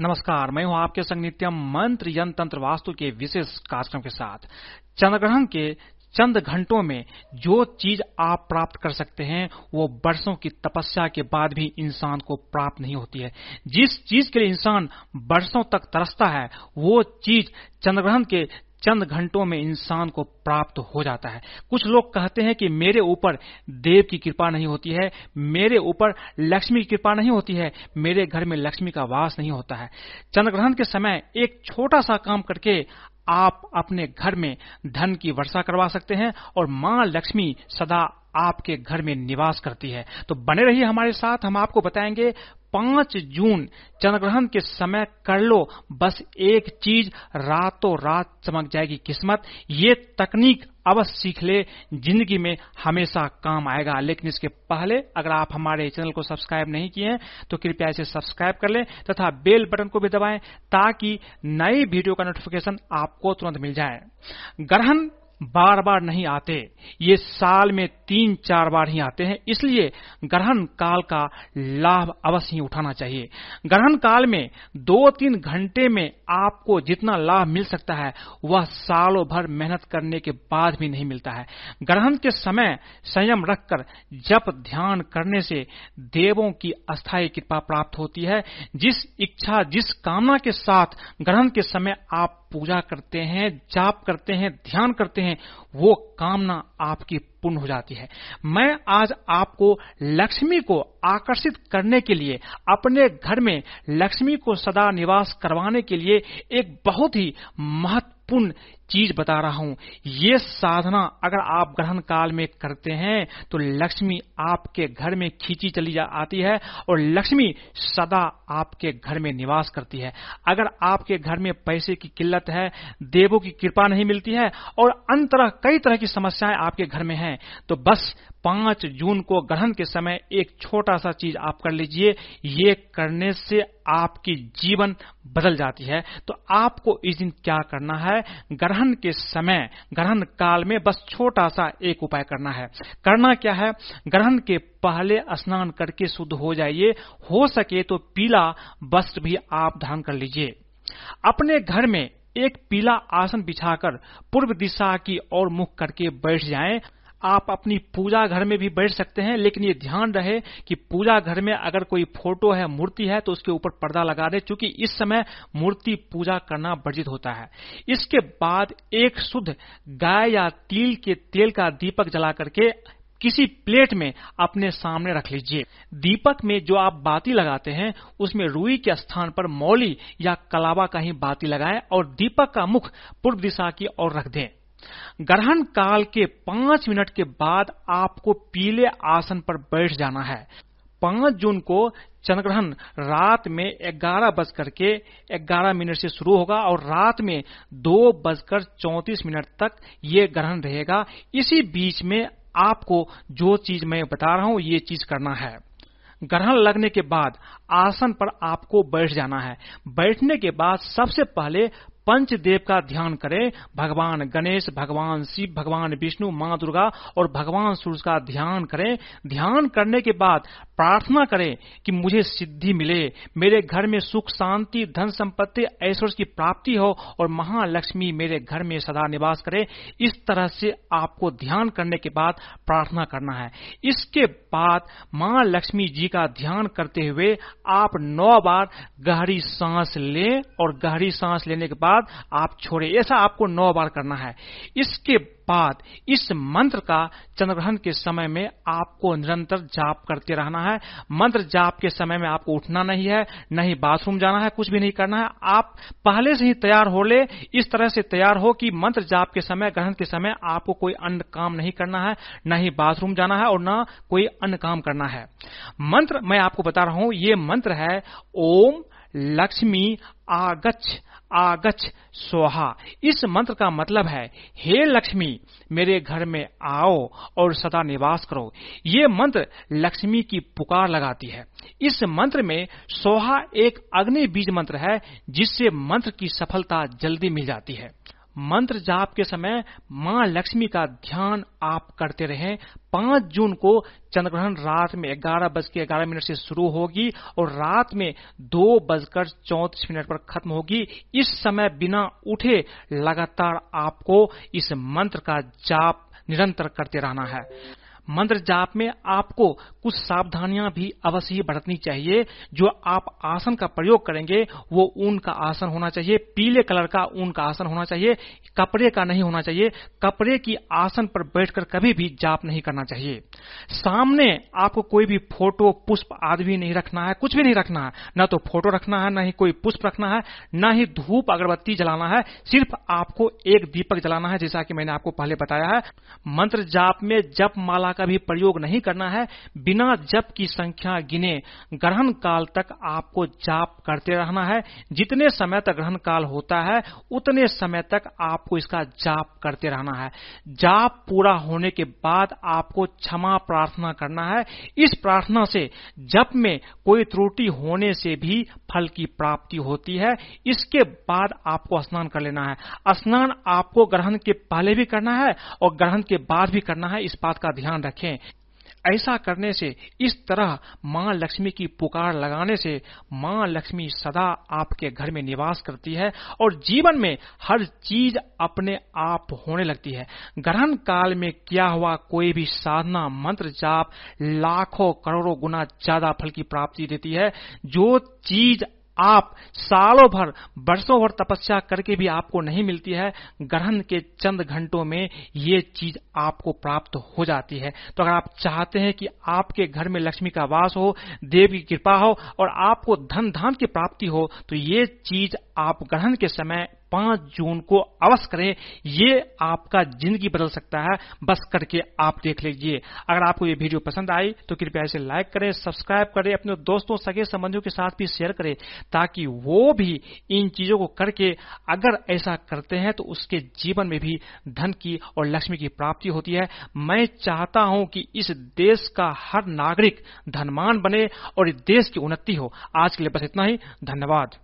नमस्कार, मैं हूँ आपके संग नित्यम मंत्र यंत्र तंत्र वास्तु के विशेष कार्यक्रम के साथ। चंद्रग्रहण के चंद घंटों में जो चीज़ आप प्राप्त कर सकते हैं, वो बरसों की तपस्या के बाद भी इंसान को प्राप्त नहीं होती है। जिस चीज़ के लिए इंसान बरसों तक तरसता है, वो चीज़ चंद्रग्रहण के चंद घंटों में इंसान को प्राप्त हो जाता है। कुछ लोग कहते हैं कि मेरे ऊपर देव की कृपा नहीं होती है, मेरे ऊपर लक्ष्मी की कृपा नहीं होती है, मेरे घर में लक्ष्मी का वास नहीं होता है। चंद्रग्रहण के समय एक छोटा सा काम करके आप अपने घर में धन की वर्षा करवा सकते हैं और माँ लक्ष्मी सदा आपके घर में निवास करती है। तो बने रहिए हमारे साथ, हम आपको बताएँगे पाँच जून चंद्रग्रहण के समय कर लो। बस एक चीज़ रातों रात चमक जाएगी। किस्मत, ये तकनीक अवश्य सीख ले, ज़िंदगी में हमेशा काम आएगा। लेकिन इसके पहले अगर आप हमारे चैनल को सब्सक्राइब नहीं किए हैं तो कृपया इसे सब्सक्राइब कर लें तथा बेल बटन को भी दबाएँ ताकि नई वीडियो का नोटिफिकेशन आपको तुरंत मिल जाए। ग्रहण बार बार नहीं आते। ये साल में तीन चार बार ही आते हैं। इसलिए ग्रहण काल का लाभ अवश्य ही उठाना चाहिए। ग्रहण काल में दो तीन घंटे में आपको जितना लाभ मिल सकता है, वह सालों भर मेहनत करने के बाद भी नहीं मिलता है। ग्रहण के समय संयम रखकर जप ध्यान करने से देवों की अस्थायी कृपा प्राप्त होती है। जिस इच्छा, जिस कामना के साथ ग्रहण के समय आप पूजा करते हैं, जाप करते हैं, ध्यान करते हैं, वो कामना आपकी पूर्ण हो जाती है। मैं आज आपको लक्ष्मी को आकर्षित करने के लिए, अपने घर में लक्ष्मी को सदा निवास करवाने के लिए एक बहुत ही महत्वपूर्ण चीज़ बता रहा हूँ। ये साधना अगर आप ग्रहण काल में करते हैं तो लक्ष्मी आपके घर में खींची चली जा आती है और लक्ष्मी सदा आपके घर में निवास करती है। अगर आपके घर में पैसे की किल्लत है, देवों की कृपा नहीं मिलती है और अन्य कई तरह की समस्याएँ आपके घर में हैं तो बस पाँच जून को ग्रहण के समय एक छोटा सा चीज़ आप कर लीजिए। ये करने से आपकी जीवन बदल जाती है। तो आपको इस दिन क्या करना है? ग्रहण के समय, ग्रहण काल में बस छोटा सा एक उपाय करना है। करना क्या है? ग्रहण के पहले स्नान करके शुद्ध हो जाइए। हो सके तो पीला वस्त्र भी आप धारण कर लीजिए। अपने घर में एक पीला आसन बिछाकर पूर्व दिशा की ओर मुख करके बैठ जाएँ। आप अपनी पूजा घर में भी बैठ सकते हैं, लेकिन ये ध्यान रहे कि पूजा घर में अगर कोई फ़ोटो है, मूर्ति है तो उसके ऊपर पर्दा लगा दे, क्योंकि इस समय मूर्ति पूजा करना वर्जित होता है। इसके बाद एक शुद्ध गाय या तिल के तेल का दीपक जला करके किसी प्लेट में अपने सामने रख लीजिए। दीपक में जो आप बाती लगाते हैं, उसमें रुई के स्थान पर मौली या कलावा का ही बाती लगाएँ और दीपक का मुख पूर्व दिशा की ओर रख दें। ग्रहण काल के पाँच मिनट के बाद आपको पीले आसन पर बैठ जाना है। पाँच जून को चंद्रग्रहण रात में ग्यारह बजकर के ग्यारह मिनट से शुरू होगा और रात में दो बजकर चौतीस मिनट तक ये ग्रहण रहेगा। इसी बीच में आपको जो चीज़ मैं बता रहा हूँ, ये चीज़ करना है। ग्रहण लगने के बाद आसन पर आपको बैठ जाना है। बैठने के बाद सबसे पहले पंचदेव का ध्यान करें। भगवान गणेश, भगवान शिव, भगवान विष्णु, माँ दुर्गा और भगवान सूर्य का ध्यान करें। ध्यान करने के बाद प्रार्थना करें कि मुझे सिद्धि मिले, मेरे घर में सुख, शांति, धन संपत्ति, ऐश्वर्य की प्राप्ति हो और महालक्ष्मी मेरे घर में सदा निवास करे। इस तरह से आपको ध्यान करने के बाद प्रार्थना करना है। इसके बाद माँ लक्ष्मी जी का ध्यान करते हुए आप नौ बार गहरी सांस लें और गहरी सांस लेने के बाद बाद आप छोड़े। ऐसा आपको नौ बार करना है। इसके बाद, इस मंत्र का चंद्रग्रहण के समय में आपको निरंतर जाप करते रहना है। मंत्र जाप के समय में आपको उठना नहीं है, नहीं बाथरूम जाना है, कुछ भी नहीं करना है। आप पहले से ही तैयार हो ले, इस तरह से तैयार हो कि मंत्र जाप के समय, ग्रहण के समय आपको कोई अन्य काम नहीं करना है, न ही बाथरूम जाना है और न कोई अन्य काम करना है। मंत्र, मैं आपको बता रहा हूँ, ये मंत्र है, ओम लक्ष्मी आगच्छ आगच्छ सोहा। इस मंत्र का मतलब है, हे लक्ष्मी, मेरे घर में आओ और सदा निवास करो। ये मंत्र लक्ष्मी की पुकार लगाती है। इस मंत्र में सोहा एक अग्नि बीज मंत्र है, जिससे मंत्र की सफलता जल्दी मिल जाती है। मंत्र जाप के समय माँ लक्ष्मी का ध्यान आप करते रहें। पाँच जून को चंद्रग्रहण रात में ग्यारह बज के ग्यारह मिनट से शुरू होगी और रात में दो बजकर चौतीस मिनट पर खत्म होगी। इस समय बिना उठे लगातार आपको इस मंत्र का जाप निरंतर करते रहना है। मंत्र जाप में आपको कुछ सावधानियाँ भी अवश्य बरतनी चाहिए। जो आप आसन का प्रयोग करेंगे, वो ऊन का आसन होना चाहिए, पीले कलर का ऊन का आसन होना चाहिए, कपड़े का नहीं होना चाहिए, कपड़े की आसन पर बैठकर कभी भी जाप नहीं करना चाहिए। सामने आपको कोई भी फ़ोटो, पुष्प आदि भी नहीं रखना है, कुछ भी नहीं रखना है। न तो फ़ोटो रखना है, न ही कोई पुष्प रखना है, न ही धूप अगरबत्ती जलाना है, सिर्फ़ आपको एक दीपक जलाना है, जैसा कि मैंने आपको पहले बताया है। मंत्र जाप में जप माला का भी प्रयोग नहीं करना है। बिना जप की संख्या गिने ग्रहण काल तक आपको जाप करते रहना है। जितने समय तक ग्रहण काल होता है, उतने समय तक आपको इसका जाप करते रहना है। जाप पूरा होने के बाद आपको क्षमा प्रार्थना करना है। इस प्रार्थना से जप में कोई त्रुटि होने से भी फल की प्राप्ति होती है। इसके बाद आपको स्नान कर लेना है। स्नान आपको ग्रहण के पहले भी करना है और ग्रहण के बाद भी करना है। इस बात का ध्यान रखें। ऐसा करने से, इस तरह माँ लक्ष्मी की पुकार लगाने से माँ लक्ष्मी सदा आपके घर में निवास करती है और जीवन में हर चीज़ अपने आप होने लगती है। ग्रहण काल में किया हुआ कोई भी साधना, मंत्र जाप लाखों करोड़ों गुना ज़्यादा फल की प्राप्ति देती है। जो चीज़ आप सालों भर, वर्षों भर तपस्या करके भी आपको नहीं मिलती है। ग्रहण के चंद घंटों में ये चीज़ आपको प्राप्त हो जाती है। तो अगर आप चाहते हैं कि आपके घर में लक्ष्मी का वास हो, देव की कृपा हो और आपको धन धान की प्राप्ति हो तो ये चीज़ आप ग्रहण के समय पाँच जून को अवश्य करें। ये आपका ज़िंदगी बदल सकता है। बस करके आप देख लीजिए। अगर आपको ये वीडियो पसंद आई तो कृपया इसे लाइक करें, सब्सक्राइब करें, अपने दोस्तों, सगे संबंधियों के साथ भी शेयर करें, ताकि वो भी इन चीज़ों को करके अगर ऐसा करते हैं तो उसके जीवन में भी धन की और लक्ष्मी की प्राप्ति होती है। मैं चाहता हूँ कि इस देश का हर नागरिक धनवान बने और इस देश की उन्नति हो। आज के लिए बस इतना ही। धन्यवाद।